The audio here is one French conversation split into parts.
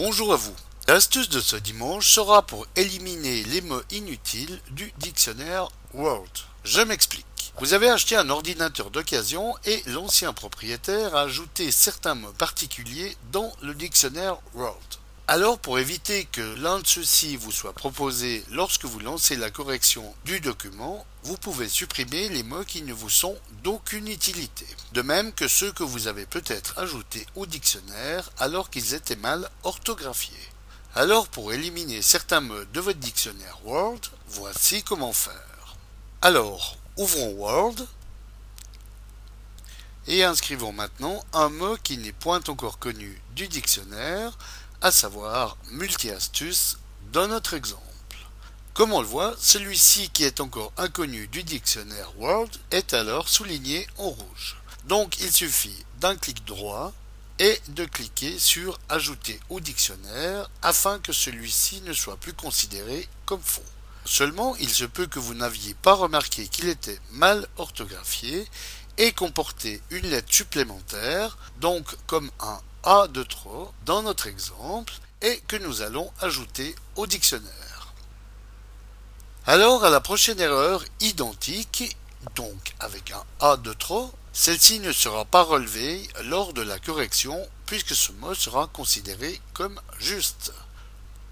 Bonjour à vous. L'astuce de ce dimanche sera pour éliminer les mots inutiles du dictionnaire Word. Je m'explique. Vous avez acheté un ordinateur d'occasion et l'ancien propriétaire a ajouté certains mots particuliers dans le dictionnaire Word. Alors pour éviter que l'un de ceux-ci vous soit proposé lorsque vous lancez la correction du document, vous pouvez supprimer les mots qui ne vous sont d'aucune utilité. De même que ceux que vous avez peut-être ajoutés au dictionnaire alors qu'ils étaient mal orthographiés. Alors pour éliminer certains mots de votre dictionnaire Word, voici comment faire. Alors, ouvrons Word et inscrivons maintenant un mot qui n'est point encore connu du dictionnaire à savoir multi-astuce dans notre exemple. Comme on le voit, celui-ci qui est encore inconnu du dictionnaire Word est alors souligné en rouge. Donc il suffit d'un clic droit et de cliquer sur Ajouter au dictionnaire afin que celui-ci ne soit plus considéré comme faux. Seulement, il se peut que vous n'aviez pas remarqué qu'il était mal orthographié et comportait une lettre supplémentaire, donc comme un a de trop dans notre exemple et que nous allons ajouter au dictionnaire. Alors à la prochaine erreur identique, donc avec un A de trop, celle-ci ne sera pas relevée lors de la correction puisque ce mot sera considéré comme juste.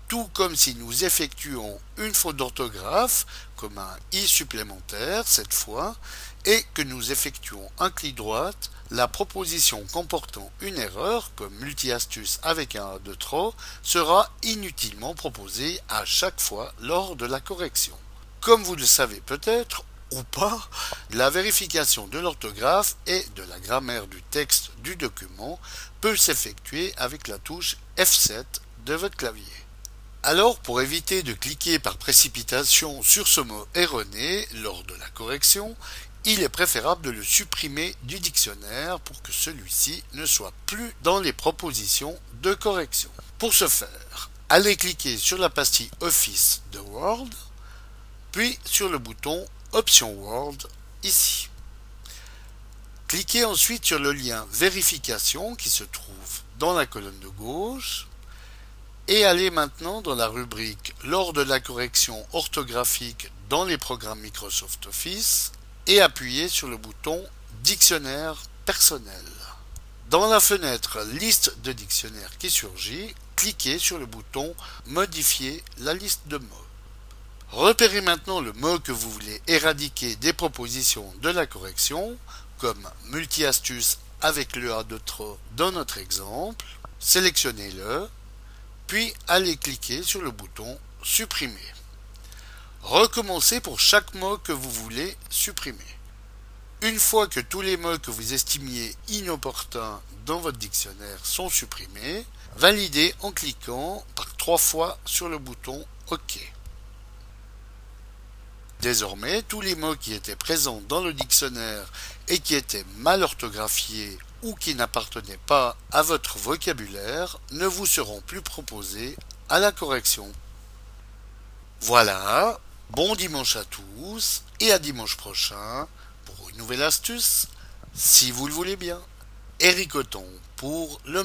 Tout comme si nous effectuons une faute d'orthographe, comme un i supplémentaire cette fois, et que nous effectuons un clic droit la proposition comportant une erreur, comme multi-astuce avec un A de trop, sera inutilement proposée à chaque fois lors de la correction. Comme vous le savez peut-être, ou pas, la vérification de l'orthographe et de la grammaire du texte du document peut s'effectuer avec la touche F7 de votre clavier. Alors, pour éviter de cliquer par précipitation sur ce mot erroné lors de la correction, il est préférable de le supprimer du dictionnaire pour que celui-ci ne soit plus dans les propositions de correction. Pour ce faire, allez cliquer sur la pastille Office de Word, puis sur le bouton Option Word ici. Cliquez ensuite sur le lien Vérification qui se trouve dans la colonne de gauche et allez maintenant dans la rubrique Lors de la correction orthographique dans les programmes Microsoft Office et appuyez sur le bouton Dictionnaire personnel. Dans la fenêtre Liste de dictionnaires qui surgit, cliquez sur le bouton Modifier la liste de mots. Repérez maintenant le mot que vous voulez éradiquer des propositions de la correction, comme multi-astuce avec le A de trop dans notre exemple. Sélectionnez-le, puis allez cliquer sur le bouton Supprimer. Recommencez pour chaque mot que vous voulez supprimer. Une fois que tous les mots que vous estimiez inopportuns dans votre dictionnaire sont supprimés, validez en cliquant par trois fois sur le bouton OK. Désormais, tous les mots qui étaient présents dans le dictionnaire et qui étaient mal orthographiés ou qui n'appartenaient pas à votre vocabulaire ne vous seront plus proposés à la correction. Voilà, Bon dimanche à tous et à dimanche prochain pour une nouvelle astuce, si vous le voulez bien. Pour le